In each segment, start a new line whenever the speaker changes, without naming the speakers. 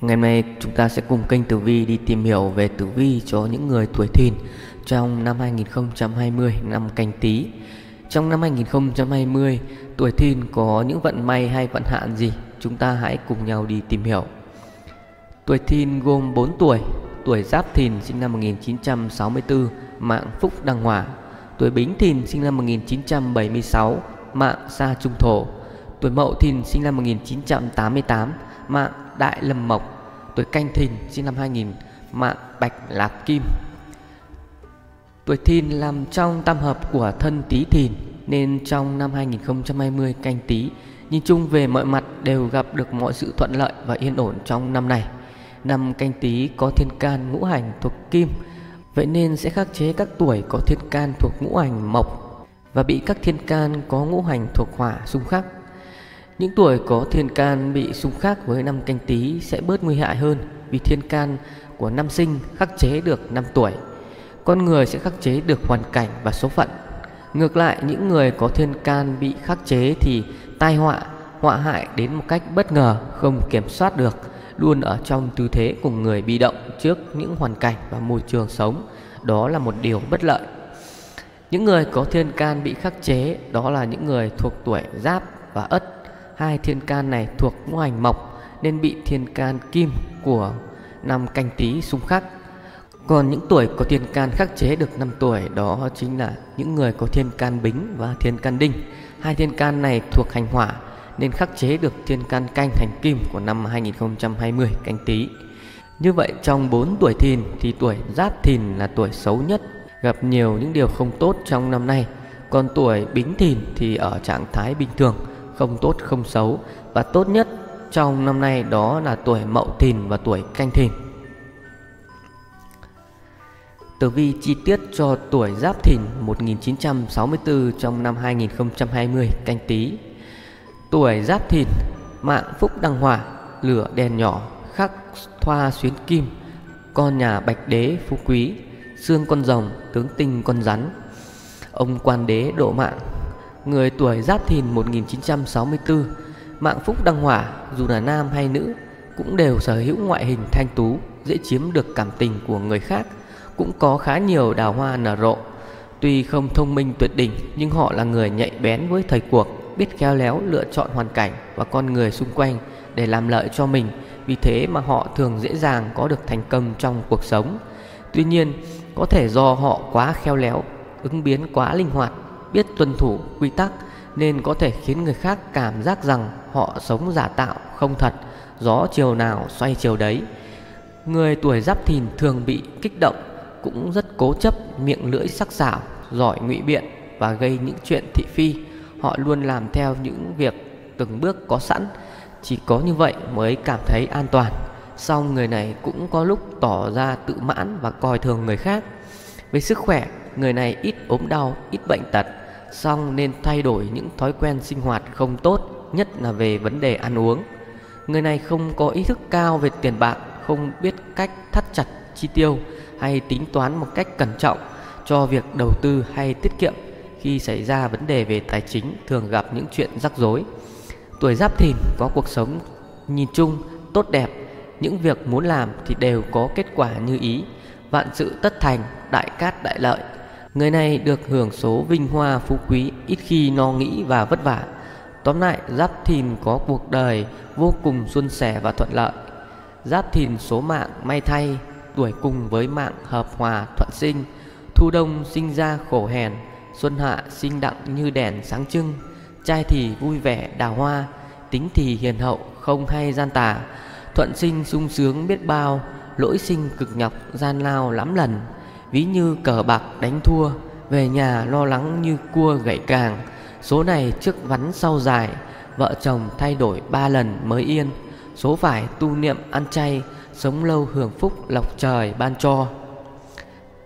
Ngày hôm nay chúng ta sẽ cùng kênh Tử Vi đi tìm hiểu về Tử Vi cho những người tuổi thìn trong năm 2020 năm canh tí. Trong năm 2020, tuổi thìn có những vận may hay vận hạn gì? Chúng ta hãy cùng nhau đi tìm hiểu. Tuổi thìn gồm 4 tuổi, tuổi Giáp Thìn sinh năm 1964, mạng Phúc Đăng Hỏa. Tuổi Bính Thìn sinh năm 1976, mạng Sa Trung Thổ. Tuổi Mậu Thìn sinh năm 1988, mạng Đại Lâm Mộc. Tuổi Canh Thìn sinh năm 2000, mạng Bạch Lạp Kim. Tuổi Thìn làm trong tam hợp của thân Tý Thìn nên trong năm 2020 canh Tý nhìn chung về mọi mặt đều gặp được mọi sự thuận lợi và yên ổn trong năm này. Năm canh Tý có thiên can ngũ hành thuộc kim, vậy nên sẽ khắc chế các tuổi có thiên can thuộc ngũ hành mộc và bị các thiên can có ngũ hành thuộc hỏa xung khắc. Những tuổi có thiên can bị xung khắc với năm canh Tý sẽ bớt nguy hại hơn vì thiên can của năm sinh khắc chế được năm tuổi. Con người sẽ khắc chế được hoàn cảnh và số phận. Ngược lại những người có thiên can bị khắc chế thì tai họa, họa hại đến một cách bất ngờ, không kiểm soát được, luôn ở trong tư thế của người bị động trước những hoàn cảnh và môi trường sống. Đó là một điều bất lợi. Những người có thiên can bị khắc chế đó là những người thuộc tuổi giáp và ất. Hai thiên can này thuộc ngũ hành mộc nên bị thiên can kim của năm canh tí xung khắc. Còn những tuổi có thiên can khắc chế được 5 tuổi đó chính là những người có thiên can bính và thiên can đinh. Hai thiên can này thuộc hành hỏa nên khắc chế được thiên can canh hành kim của năm 2020 canh tí. Như vậy trong 4 tuổi thìn thì tuổi giáp thìn là tuổi xấu nhất, gặp nhiều những điều không tốt trong năm nay. Còn tuổi bính thìn thì ở trạng thái bình thường, không tốt không xấu và tốt nhất trong năm nay đó là tuổi mậu thìn và tuổi canh thìn. Tử vi chi tiết cho tuổi Giáp Thìn 1964 trong năm 2020 canh tí. Tuổi Giáp Thìn, mạng Phúc Đăng Hỏa, lửa đèn nhỏ, khắc thoa xuyến kim, con nhà Bạch Đế phú quý, xương con rồng, tướng tinh con rắn. Ông quan đế độ mạng, người tuổi Giáp Thìn 1964, mạng Phúc Đăng Hỏa dù là nam hay nữ cũng đều sở hữu ngoại hình thanh tú, dễ chiếm được cảm tình của người khác cũng có khá nhiều đào hoa nở rộ. Tuy không thông minh tuyệt đỉnh nhưng họ là người nhạy bén với thời cuộc, biết khéo léo lựa chọn hoàn cảnh và con người xung quanh để làm lợi cho mình. Vì thế mà họ thường dễ dàng có được thành công trong cuộc sống. Tuy nhiên, có thể do họ quá khéo léo, ứng biến quá linh hoạt, biết tuân thủ quy tắc nên có thể khiến người khác cảm giác rằng họ sống giả tạo, không thật, gió chiều nào xoay chiều đấy. Người tuổi giáp thìn thường bị kích động cũng rất cố chấp, miệng lưỡi sắc sảo, giỏi ngụy biện và gây những chuyện thị phi. Họ luôn làm theo những việc từng bước có sẵn, chỉ có như vậy mới cảm thấy an toàn. Song người này cũng có lúc tỏ ra tự mãn và coi thường người khác. Về sức khỏe, người này ít ốm đau, ít bệnh tật, song nên thay đổi những thói quen sinh hoạt không tốt, nhất là về vấn đề ăn uống. Người này không có ý thức cao về tiền bạc, không biết cách thắt chặt chi tiêu, hay tính toán một cách cẩn trọng cho việc đầu tư hay tiết kiệm khi xảy ra vấn đề về tài chính thường gặp những chuyện rắc rối. Tuổi Giáp Thìn có cuộc sống nhìn chung tốt đẹp, những việc muốn làm thì đều có kết quả như ý, vạn sự tất thành, đại cát đại lợi. Người này được hưởng số vinh hoa phú quý, ít khi no nghĩ và vất vả. Tóm lại, Giáp Thìn có cuộc đời vô cùng xuân sẻ và thuận lợi. Giáp Thìn số mạng may thay tuổi cùng với mạng hợp hòa thuận sinh thu đông sinh ra khổ hèn xuân hạ sinh đặng như đèn sáng trưng trai thì vui vẻ đào hoa tính thì hiền hậu không hay gian tà thuận sinh sung sướng biết bao lỗi sinh cực nhọc gian lao lắm lần ví như cờ bạc đánh thua về nhà lo lắng như cua gãy càng số này trước vắn sau dài vợ chồng thay đổi ba lần mới yên số phải tu niệm ăn chay sống lâu hưởng phúc lộc trời ban cho.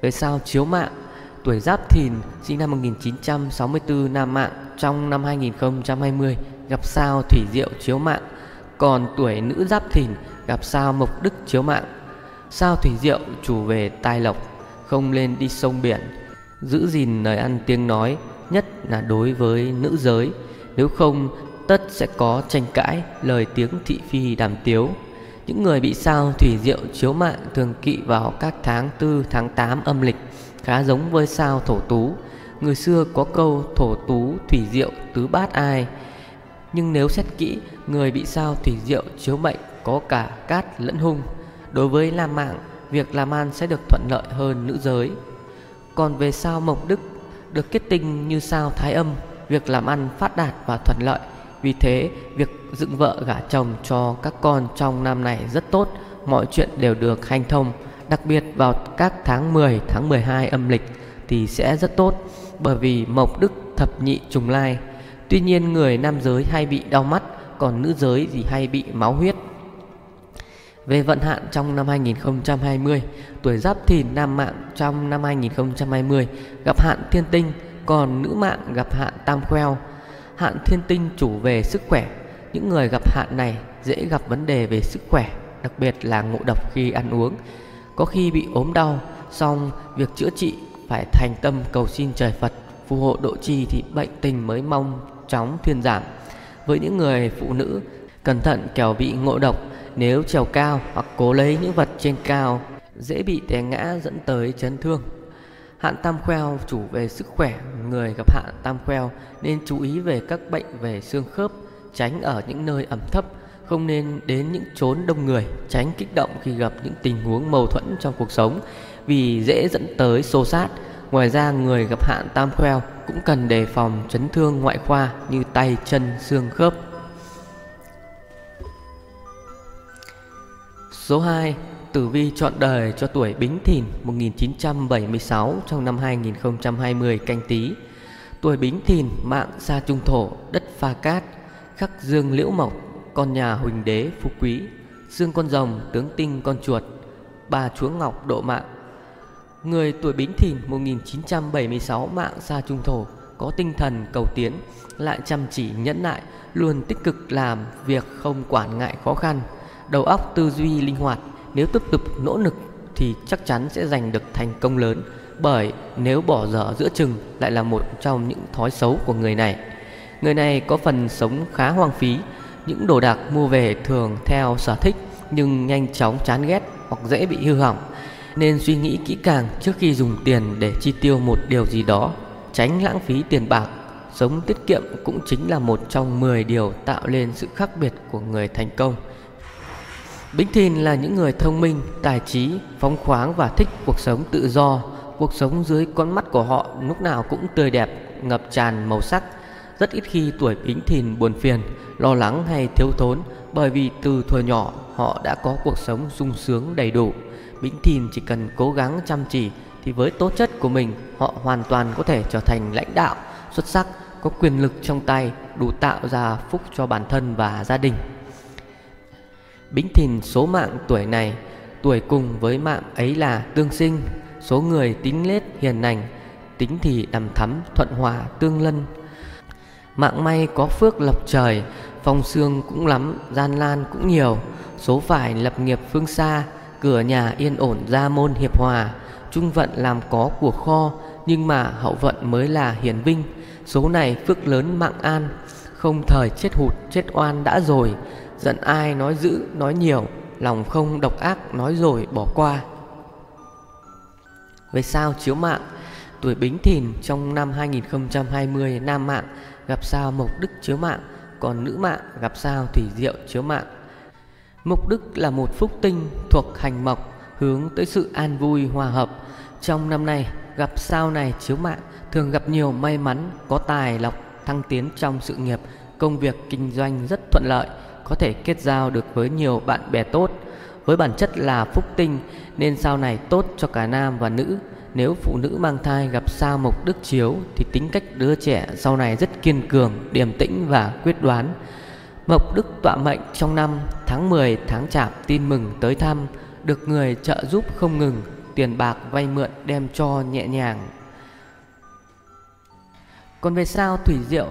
Về sao chiếu mạng, tuổi Giáp Thìn sinh năm 1964 nam mạng trong năm 2020 gặp sao thủy diệu chiếu mạng, còn tuổi nữ Giáp Thìn gặp sao mộc đức chiếu mạng. Sao thủy diệu chủ về tài lộc, không lên đi sông biển, giữ gìn lời ăn tiếng nói, nhất là đối với nữ giới, nếu không tất sẽ có tranh cãi, lời tiếng thị phi đàm tiếu. Những người bị sao thủy diệu chiếu mạng thường kỵ vào các tháng 4, tháng 8 âm lịch, khá giống với sao thổ tú. Người xưa có câu thổ tú thủy diệu tứ bát ai. Nhưng nếu xét kỹ, người bị sao thủy diệu chiếu mệnh có cả cát lẫn hung. Đối với nam Mạng, việc làm ăn sẽ được thuận lợi hơn nữ giới. Còn về sao Mộc Đức được kết tinh như sao Thái Âm, việc làm ăn phát đạt và thuận lợi. Vì thế, việc dựng vợ gả chồng cho các con trong năm này rất tốt, mọi chuyện đều được hanh thông. Đặc biệt vào các tháng 10, tháng 12 âm lịch thì sẽ rất tốt, bởi vì Mộc Đức thập nhị trùng lai. Tuy nhiên người nam giới hay bị đau mắt, còn nữ giới thì hay bị máu huyết. Về vận hạn trong năm 2020, tuổi Giáp Thìn nam mạng trong năm 2020 gặp hạn thiên tinh, còn nữ mạng gặp hạn tam khoeo. Hạn thiên tinh chủ về sức khỏe, những người gặp hạn này dễ gặp vấn đề về sức khỏe, đặc biệt là ngộ độc khi ăn uống. Có khi bị ốm đau, song việc chữa trị phải thành tâm cầu xin trời Phật phù hộ độ trì thì bệnh tình mới mong chóng thuyên giảm. Với những người phụ nữ, cẩn thận kẻo bị ngộ độc nếu trèo cao hoặc cố lấy những vật trên cao dễ bị té ngã dẫn tới chấn thương. Hạn tam khoeo chủ về sức khỏe, người gặp hạn tam khoeo nên chú ý về các bệnh về xương khớp, tránh ở những nơi ẩm thấp, không nên đến những chốn đông người, tránh kích động khi gặp những tình huống mâu thuẫn trong cuộc sống vì dễ dẫn tới xô xát. Ngoài ra người gặp hạn tam khoeo cũng cần đề phòng chấn thương ngoại khoa như tay, chân, xương khớp. Số 2 Tử vi chọn đời cho tuổi Bính Thìn 1976 trong năm 2020 canh tí. Tuổi Bính Thìn, mạng xa trung thổ, đất pha cát, Khắc dương liễu mộc, con nhà huỳnh đế, phú quý Dương con rồng, tướng tinh, con chuột Bà chúa ngọc độ mạng. Người tuổi Bính Thìn 1976 mạng xa trung thổ, Có tinh thần cầu tiến, Lại chăm chỉ nhẫn nại, Luôn tích cực làm việc không quản ngại khó khăn. Đầu óc tư duy linh hoạt, Nếu tiếp tục nỗ lực thì chắc chắn sẽ giành được thành công lớn, Bởi nếu bỏ dở giữa chừng lại là một trong những thói xấu của người này. Người này có phần sống khá hoang phí, Những đồ đạc mua về thường theo sở thích Nhưng nhanh chóng chán ghét hoặc dễ bị hư hỏng, Nên suy nghĩ kỹ càng trước khi dùng tiền để chi tiêu một điều gì đó, Tránh lãng phí tiền bạc. Sống tiết kiệm cũng chính là một trong 10 điều tạo nên sự khác biệt của người thành công. Bính Thìn là những người thông minh, tài trí, phóng khoáng và thích cuộc sống tự do. Cuộc sống dưới con mắt của họ lúc nào cũng tươi đẹp, ngập tràn màu sắc. Rất ít khi tuổi Bính Thìn buồn phiền, lo lắng hay thiếu thốn bởi vì từ thuở nhỏ họ đã có cuộc sống sung sướng đầy đủ. Bính Thìn chỉ cần cố gắng chăm chỉ thì với tố chất của mình họ hoàn toàn có thể trở thành lãnh đạo xuất sắc, có quyền lực trong tay đủ tạo ra phúc cho bản thân và gia đình. Bính Thìn số mạng tuổi này, Tuổi cùng với mạng ấy là tương sinh. Số người tính lết hiền lành, Tính thì đầm thắm, thuận hòa, tương lân. Mạng may có phước lộc trời, Phong xương cũng lắm, Gian lan cũng nhiều. Số phải lập nghiệp phương xa, Cửa nhà yên ổn gia môn hiệp hòa. Trung vận làm có của kho, Nhưng mà hậu vận mới là hiển vinh. Số này phước lớn mạng an. Không thời chết hụt, chết oan đã rồi. Giận ai nói dữ, nói nhiều, Lòng không độc ác nói rồi, bỏ qua. Về sao chiếu mạng? Tuổi Bính Thìn trong năm 2020 Nam mạng gặp sao Mộc Đức chiếu mạng, Còn nữ mạng gặp sao Thủy Diệu chiếu mạng. Mộc Đức là một phúc tinh thuộc hành mộc, Hướng tới sự an vui, hòa hợp. Trong năm nay, gặp sao này chiếu mạng, Thường gặp nhiều may mắn, Có tài, lộc thăng tiến trong sự nghiệp Công việc kinh doanh rất thuận lợi có thể kết giao được với nhiều bạn bè tốt. Với bản chất là phúc tinh nên sao này tốt cho cả nam và nữ. Nếu phụ nữ mang thai gặp sao mộc đức chiếu thì tính cách đứa trẻ sau này rất kiên cường, điềm tĩnh và quyết đoán. Mộc đức tọa mệnh trong năm tháng 10 tháng chạp tin mừng tới thăm, được người trợ giúp không ngừng, tiền bạc vay mượn đem cho nhẹ nhàng. Còn về sao thủy diệu,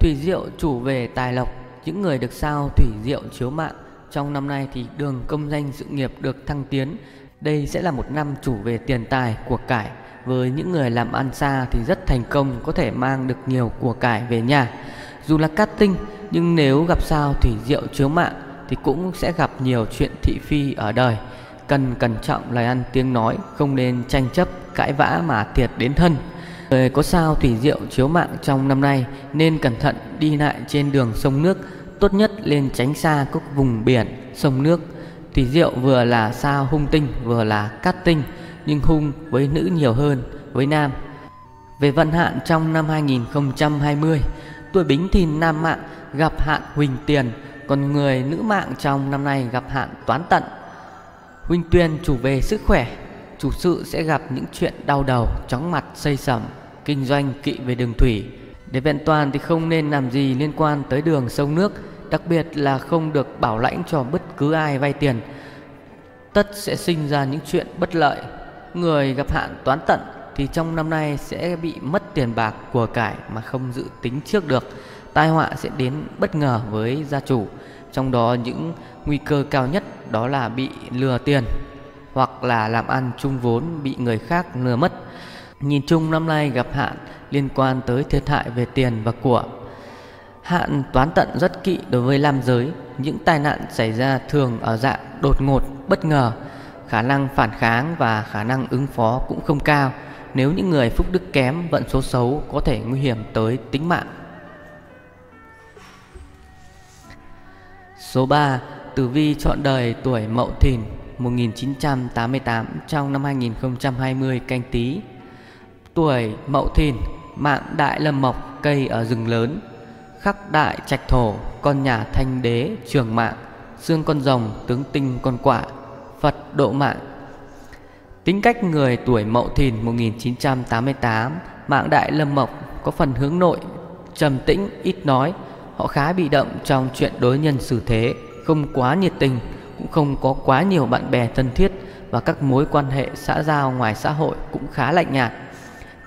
thủy diệu chủ về tài lộc những người được sao thủy diệu chiếu mạng trong năm nay thì đường công danh sự nghiệp được thăng tiến. Đây sẽ là một năm chủ về tiền tài, của cải. Với những người làm ăn xa thì rất thành công có thể mang được nhiều của cải về nhà. Dù là cát tinh nhưng nếu gặp sao thủy diệu chiếu mạng thì cũng sẽ gặp nhiều chuyện thị phi ở đời Cần cẩn trọng lời ăn tiếng nói Không nên tranh chấp cãi vã mà thiệt đến thân Người có sao thủy diệu chiếu mạng trong năm nay Nên cẩn thận đi lại trên đường sông nước Tốt nhất nên tránh xa các vùng biển, sông nước. Thủy diệu vừa là sao hung tinh vừa là cát tinh Nhưng hung với nữ nhiều hơn với nam. Về vận hạn trong năm 2020 Tuổi bính thìn nam mạng gặp hạn huỳnh tiền Còn người nữ mạng trong năm nay gặp hạn toán tận. Huynh tuyên chủ về sức khỏe Chủ sự sẽ gặp những chuyện đau đầu Chóng mặt xây sẩm. Kinh doanh kỵ về đường thủy. Để vẹn toàn thì không nên làm gì liên quan tới đường sông nước, Đặc biệt là không được bảo lãnh cho bất cứ ai vay tiền. Tất sẽ sinh ra những chuyện bất lợi. Người gặp hạn toán tận Thì trong năm nay sẽ bị mất tiền bạc của cải Mà không dự tính trước được. Tai họa sẽ đến bất ngờ với gia chủ. Trong đó những nguy cơ cao nhất đó là bị lừa tiền Hoặc là làm ăn chung vốn bị người khác lừa mất. Nhìn chung năm nay gặp hạn liên quan tới thiệt hại về tiền và của. Hạn toán tận rất kỵ đối với nam giới. Những tai nạn xảy ra thường ở dạng đột ngột, bất ngờ. Khả năng phản kháng và khả năng ứng phó cũng không cao. Nếu những người phúc đức kém, vận số xấu có thể nguy hiểm tới tính mạng. Số 3 Tử vi chọn đời tuổi Mậu Thìn 1988 trong năm 2020 canh tí. Tuổi Mậu Thìn, Mạng đại lâm mộc, cây ở rừng lớn. Khắc đại trạch thổ, Con nhà thanh đế, trường mạng, Xương con rồng, tướng tinh con quả Phật độ mạng. Tính cách người tuổi Mậu Thìn 1988 Mạng đại lâm mộc có phần hướng nội, Trầm tĩnh, ít nói. Họ khá bị động trong chuyện đối nhân xử thế, Không quá nhiệt tình, Cũng không có quá nhiều bạn bè thân thiết Và các mối quan hệ xã giao ngoài xã hội cũng khá lạnh nhạt.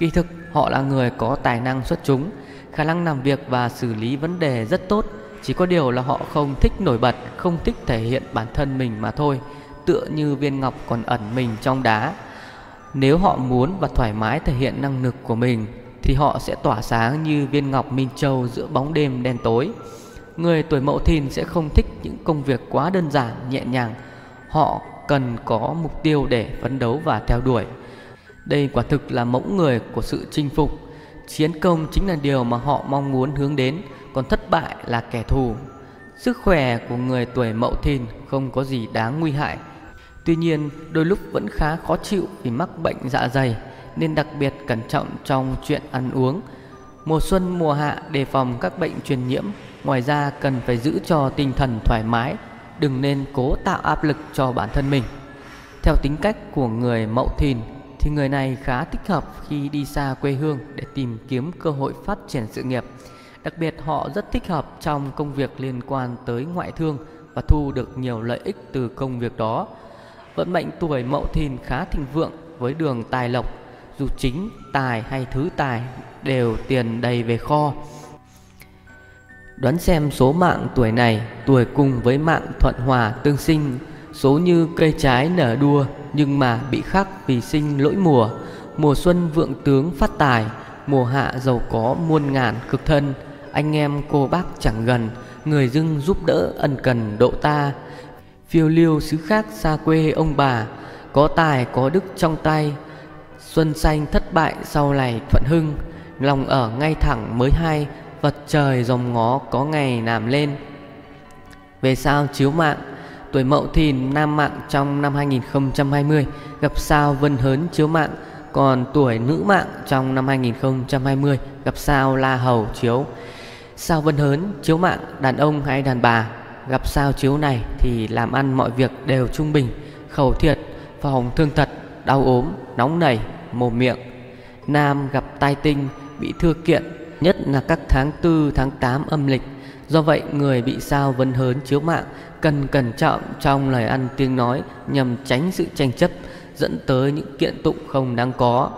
Kỳ thực họ là người có tài năng xuất chúng Khả năng làm việc và xử lý vấn đề rất tốt. Chỉ có điều là họ không thích nổi bật Không thích thể hiện bản thân mình mà thôi Tựa như viên ngọc còn ẩn mình trong đá. Nếu họ muốn và thoải mái thể hiện năng lực của mình Thì họ sẽ tỏa sáng như viên ngọc Minh Châu giữa bóng đêm đen tối. Người tuổi mậu thìn sẽ không thích những công việc quá đơn giản, nhẹ nhàng. Họ cần có mục tiêu để phấn đấu và theo đuổi đây quả thực là mẫu người của sự chinh phục. Chiến công chính là điều mà họ mong muốn hướng đến, Còn thất bại là kẻ thù. Sức khỏe của người tuổi mậu thìn không có gì đáng nguy hại. Tuy nhiên, đôi lúc vẫn khá khó chịu vì mắc bệnh dạ dày, Nên đặc biệt cẩn trọng trong chuyện ăn uống. Mùa xuân, mùa hạ đề phòng các bệnh truyền nhiễm, Ngoài ra cần phải giữ cho tinh thần thoải mái, Đừng nên cố tạo áp lực cho bản thân mình. Theo tính cách của người mậu thìn thì người này khá thích hợp khi đi xa quê hương để tìm kiếm cơ hội phát triển sự nghiệp. Đặc biệt họ rất thích hợp trong công việc liên quan tới ngoại thương và thu được nhiều lợi ích từ công việc đó. Vận mệnh tuổi Mậu Thìn khá thịnh vượng với đường tài lộc, dù chính tài hay thứ tài đều tiền đầy về kho. Đoán xem số mạng tuổi này tuổi cùng với mạng thuận hòa tương sinh Số như cây trái nở đua, Nhưng mà bị khắc vì sinh lỗi mùa. Mùa xuân vượng tướng phát tài, Mùa hạ giàu có muôn ngàn cực thân. Anh em cô bác chẳng gần, Người dưng giúp đỡ ân cần độ ta. Phiêu liêu xứ khác xa quê ông bà, Có tài có đức trong tay. Xuân xanh thất bại sau này thuận hưng, Lòng ở ngay thẳng mới hay Vật trời dòng ngó có ngày làm lên. Về sao chiếu mạng? Tuổi Mậu Thìn nam mạng trong năm 2020 gặp sao Vân Hớn chiếu mạng, còn tuổi nữ mạng trong năm 2020 gặp sao La Hầu chiếu. Sao Vân Hớn chiếu mạng đàn ông hay đàn bà gặp sao chiếu này thì làm ăn mọi việc đều trung bình, khẩu thiệt, phòng thương tật, đau ốm, nóng nảy, mồm miệng. Nam gặp tai tinh, bị thưa kiện, nhất là các tháng 4, tháng 8 âm lịch. Do vậy, người bị sao Vân Hớn chiếu mạng, cần cẩn trọng trong lời ăn tiếng nói nhằm tránh sự tranh chấp dẫn tới những kiện tụng không đáng có.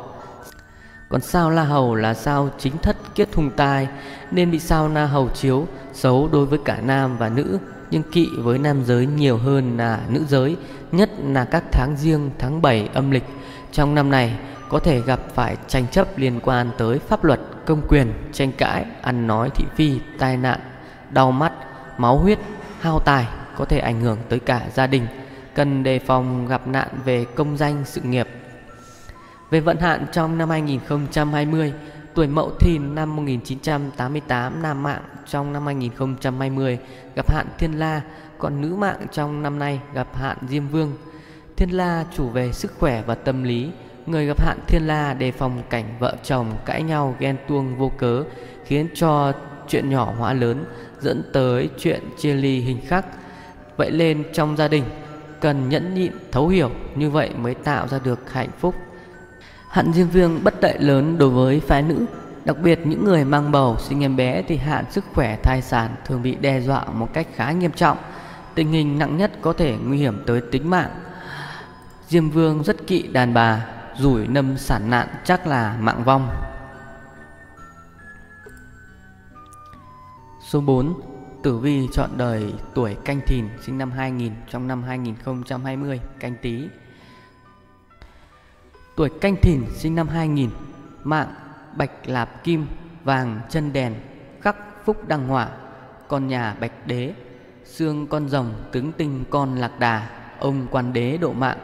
Còn sao La Hầu là sao chính thất kiết hung tai, nên bị sao La Hầu chiếu, xấu đối với cả nam và nữ, nhưng kỵ với nam giới nhiều hơn là nữ giới, nhất là các tháng riêng, tháng 7 âm lịch trong năm này, có thể gặp phải tranh chấp liên quan tới pháp luật, công quyền, tranh cãi, ăn nói thị phi, tai nạn đau mắt máu huyết hao tài có thể ảnh hưởng tới cả gia đình, cần đề phòng gặp nạn về công danh sự nghiệp. Về vận hạn trong năm 2020, tuổi Mậu Thìn năm 1988 nam mạng trong năm 2020 gặp hạn Thiên La, còn nữ mạng trong năm nay gặp hạn Diêm Vương. Thiên La chủ về sức khỏe và tâm lý, người gặp hạn Thiên La đề phòng cảnh vợ chồng cãi nhau ghen tuông vô cớ, khiến cho chuyện nhỏ hóa lớn, dẫn tới chuyện chia ly hình khắc. Vậy nên trong gia đình cần nhẫn nhịn thấu hiểu như vậy mới tạo ra được hạnh phúc. Hạn Diêm Vương bất lợi lớn đối với phái nữ Đặc biệt những người mang bầu sinh em bé thì hạn sức khỏe thai sản thường bị đe dọa một cách khá nghiêm trọng. Tình hình nặng nhất có thể nguy hiểm tới tính mạng. Diêm Vương rất kỵ đàn bà Rủi nâm sản nạn chắc là mạng vong. Số 4 Tử Vi chọn đời tuổi canh thìn sinh năm 2000 trong năm 2020 canh tí. Tuổi canh thìn sinh năm 2000 Mạng bạch lạp kim, Vàng chân đèn, Khắc phúc đăng hỏa Con nhà bạch đế, Xương con rồng tướng tinh con lạc đà, Ông quan đế độ mạng.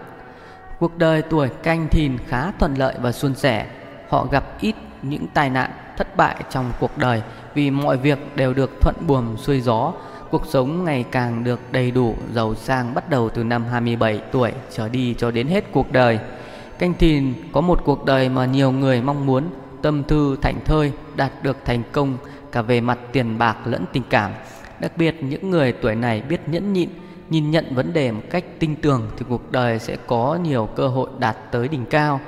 Cuộc đời tuổi canh thìn khá thuận lợi và suôn sẻ, Họ gặp ít những tai nạn thất bại trong cuộc đời, Vì mọi việc đều được thuận buồm xuôi gió, Cuộc sống ngày càng được đầy đủ, giàu sang bắt đầu từ năm 27 tuổi trở đi cho đến hết cuộc đời. Canh thìn có một cuộc đời mà nhiều người mong muốn, Tâm thư thảnh thơi, đạt được thành công, cả về mặt tiền bạc lẫn tình cảm. Đặc biệt những người tuổi này biết nhẫn nhịn, Nhìn nhận vấn đề một cách tinh tường Thì cuộc đời sẽ có nhiều cơ hội đạt tới đỉnh cao.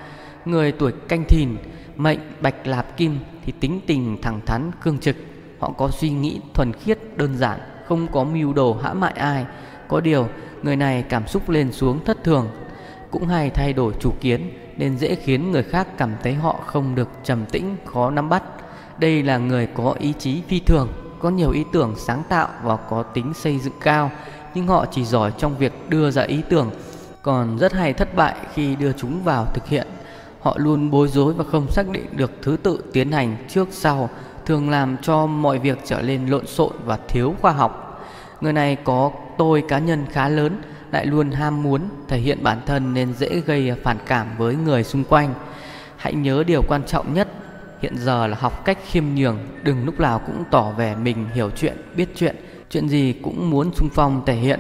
Người tuổi canh thìn, Mệnh bạch lạp kim thì tính tình thẳng thắn cương trực Họ có suy nghĩ thuần khiết đơn giản Không có mưu đồ hãm hại ai Có điều người này cảm xúc lên xuống thất thường cũng hay thay đổi chủ kiến nên dễ khiến người khác cảm thấy họ không được trầm tĩnh, khó nắm bắt. Đây là người có ý chí phi thường, có nhiều ý tưởng sáng tạo và có tính xây dựng cao, nhưng họ chỉ giỏi trong việc đưa ra ý tưởng, còn rất hay thất bại khi đưa chúng vào thực hiện. Họ luôn bối rối và không xác định được thứ tự tiến hành trước sau, thường làm cho mọi việc trở nên lộn xộn và thiếu khoa học. Người này có tôi cá nhân khá lớn, lại luôn ham muốn thể hiện bản thân nên dễ gây phản cảm với người xung quanh. Hãy nhớ điều quan trọng nhất hiện giờ là học cách khiêm nhường, đừng lúc nào cũng tỏ vẻ mình hiểu chuyện, biết chuyện, chuyện gì cũng muốn xung phong thể hiện.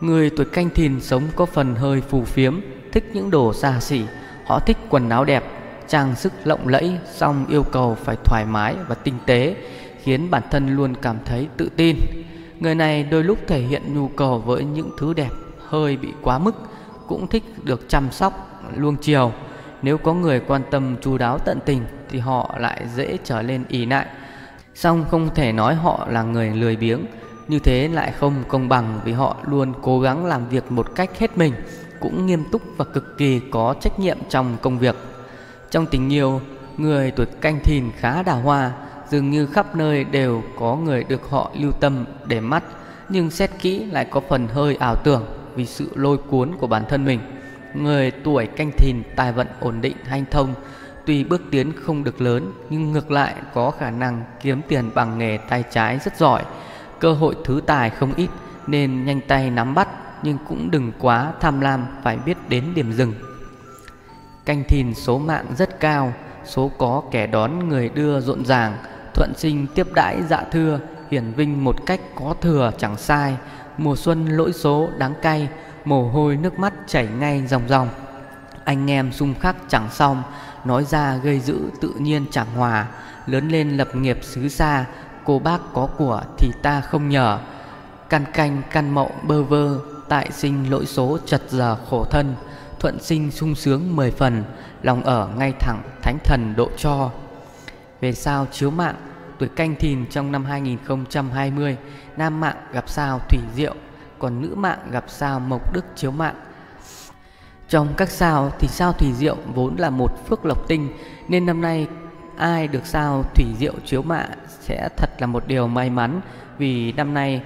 Người tuổi canh thìn sống có phần hơi phù phiếm, thích những đồ xa xỉ, họ thích quần áo đẹp, trang sức lộng lẫy, song yêu cầu phải thoải mái và tinh tế, khiến bản thân luôn cảm thấy tự tin. Người này đôi lúc thể hiện nhu cầu với những thứ đẹp hơi bị quá mức cũng thích được chăm sóc luông chiều nếu có người quan tâm chu đáo tận tình thì họ lại dễ trở lên ỷ lại. song không thể nói họ là người lười biếng như thế lại không công bằng vì họ luôn cố gắng làm việc một cách hết mình cũng nghiêm túc và cực kỳ có trách nhiệm trong công việc trong tình yêu người tuổi canh thìn khá đào hoa dường như khắp nơi đều có người được họ lưu tâm để mắt nhưng xét kỹ lại có phần hơi ảo tưởng vì sự lôi cuốn của bản thân mình. Người tuổi canh thìn tài vận ổn định hanh thông, tuy bước tiến không được lớn nhưng ngược lại có khả năng kiếm tiền bằng nghề tay trái rất giỏi. Cơ hội thứ tài không ít nên nhanh tay nắm bắt nhưng cũng đừng quá tham lam phải biết đến điểm dừng. Canh thìn số mạng rất cao, số có kẻ đón người đưa rộn ràng, thuận sinh tiếp đãi dạ thưa, hiển vinh một cách có thừa chẳng sai, Mùa xuân lỗi số đáng cay Mồ hôi nước mắt chảy ngay dòng dòng Anh em xung khắc chẳng xong Nói ra gây dữ tự nhiên chẳng hòa. Lớn lên lập nghiệp xứ xa Cô bác có của thì ta không nhờ. Căn canh căn mộng bơ vơ Tại sinh lỗi số chật giờ khổ thân, Thuận sinh sung sướng mười phần, Lòng ở ngay thẳng thánh thần độ cho. Về sao chiếu mạng, tuổi canh thìn trong năm 2020 Nam mạng gặp sao thủy diệu, Còn nữ mạng gặp sao mộc đức chiếu mạng. Trong các sao thì sao thủy diệu vốn là một phước lộc tinh, Nên năm nay ai được sao thủy diệu chiếu mạng Sẽ thật là một điều may mắn, Vì năm nay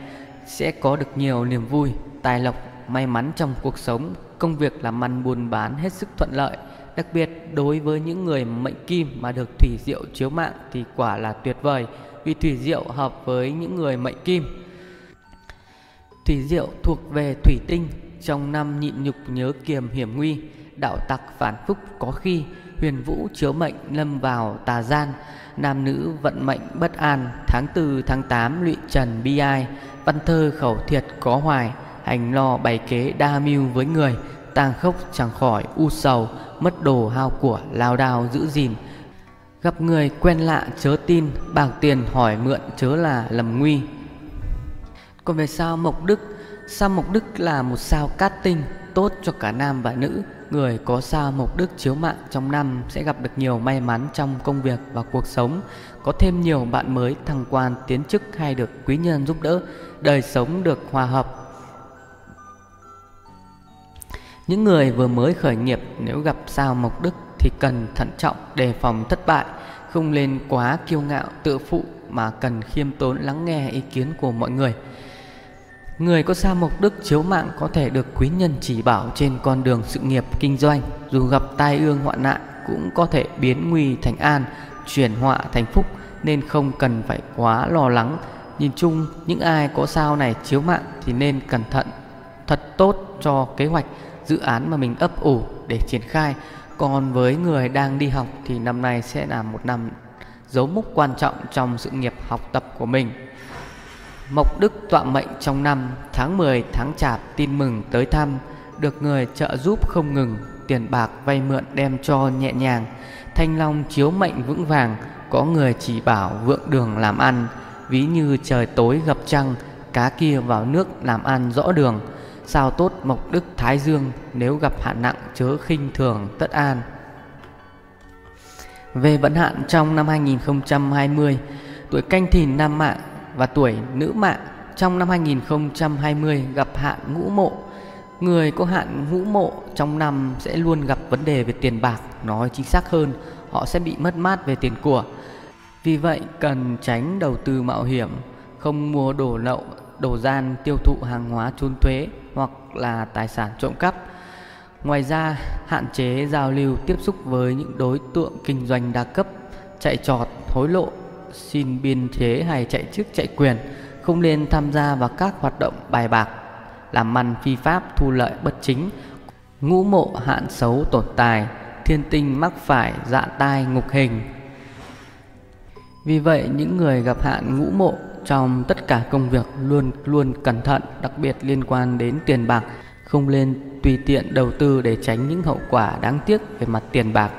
sẽ có được nhiều niềm vui, Tài lộc, may mắn trong cuộc sống Công việc làm ăn buôn bán hết sức thuận lợi, Đặc biệt đối với những người mệnh kim mà được thủy diệu chiếu mạng thì quả là tuyệt vời, vì thủy diệu hợp với những người mệnh kim. Thủy diệu thuộc về thủy tinh, Trong năm nhịn nhục nhớ kiềm hiểm nguy, Đạo tặc phản phúc có khi, Huyền vũ chiếu mệnh lâm vào tà gian Nam nữ vận mệnh bất an, Tháng tư, tháng tám, lụy trần bi ai Văn thơ khẩu thiệt có hoài, Hành lo bày kế đa mưu với người, tang khốc chẳng khỏi u sầu, Mất đồ hao của lao đao giữ gìn. Gặp người quen lạ chớ tin, Bạc tiền hỏi mượn chớ là lầm nguy. Còn về sao Mộc Đức? Sao Mộc Đức là một sao cát tinh, Tốt cho cả nam và nữ? Người có sao Mộc Đức chiếu mạng trong năm Sẽ gặp được nhiều may mắn trong công việc và cuộc sống. Có thêm nhiều bạn mới, thăng quan, tiến chức Hay được quý nhân giúp đỡ. Đời sống được hòa hợp những người vừa mới khởi nghiệp nếu gặp sao mộc đức thì cần thận trọng đề phòng thất bại, không nên quá kiêu ngạo tự phụ mà cần khiêm tốn lắng nghe ý kiến của mọi người. Người có sao mộc đức chiếu mạng có thể được quý nhân chỉ bảo trên con đường sự nghiệp kinh doanh, dù gặp tai ương hoạn nạn cũng có thể biến nguy thành an, chuyển họa thành phúc nên không cần phải quá lo lắng. Nhìn chung, những ai có sao này chiếu mạng thì nên cẩn thận thật tốt cho kế hoạch dự án mà mình ấp ủ để triển khai. Còn với người đang đi học thì năm nay sẽ là một năm dấu mốc quan trọng trong sự nghiệp học tập của mình. Mộc Đức tọa mệnh trong năm tháng 10 tháng chạp tin mừng tới thăm Được người trợ giúp không ngừng Tiền bạc vay mượn đem cho nhẹ nhàng. Thanh long chiếu mệnh vững vàng Có người chỉ bảo vượng đường làm ăn. Ví như trời tối gặp trăng, Cá kia vào nước làm ăn rõ đường. Sao tốt mộc đức thái dương, Nếu gặp hạn nặng chớ khinh thường tất an. Về vận hạn trong năm 2020 Tuổi canh thìn nam mạng và tuổi nữ mạng Trong năm 2020 gặp hạn ngũ mộ. Người có hạn ngũ mộ trong năm sẽ luôn gặp vấn đề về tiền bạc, Nói chính xác hơn, Họ sẽ bị mất mát về tiền của. Vì vậy cần tránh đầu tư mạo hiểm Không mua đồ lậu, đồ gian tiêu thụ hàng hóa trốn thuế hoặc là tài sản trộm cắp. Ngoài ra, hạn chế giao lưu tiếp xúc với những đối tượng kinh doanh đa cấp, chạy trọt, hối lộ, xin biên chế hay chạy chức chạy quyền, không nên tham gia vào các hoạt động bài bạc, làm ăn phi pháp thu lợi bất chính, ngũ mộ hạn xấu tổn tài, thiên tinh mắc phải dạ tai ngục hình. Vì vậy, những người gặp hạn ngũ mộ trong tất cả công việc luôn luôn cẩn thận, đặc biệt liên quan đến tiền bạc, không nên tùy tiện đầu tư để tránh những hậu quả đáng tiếc về mặt tiền bạc.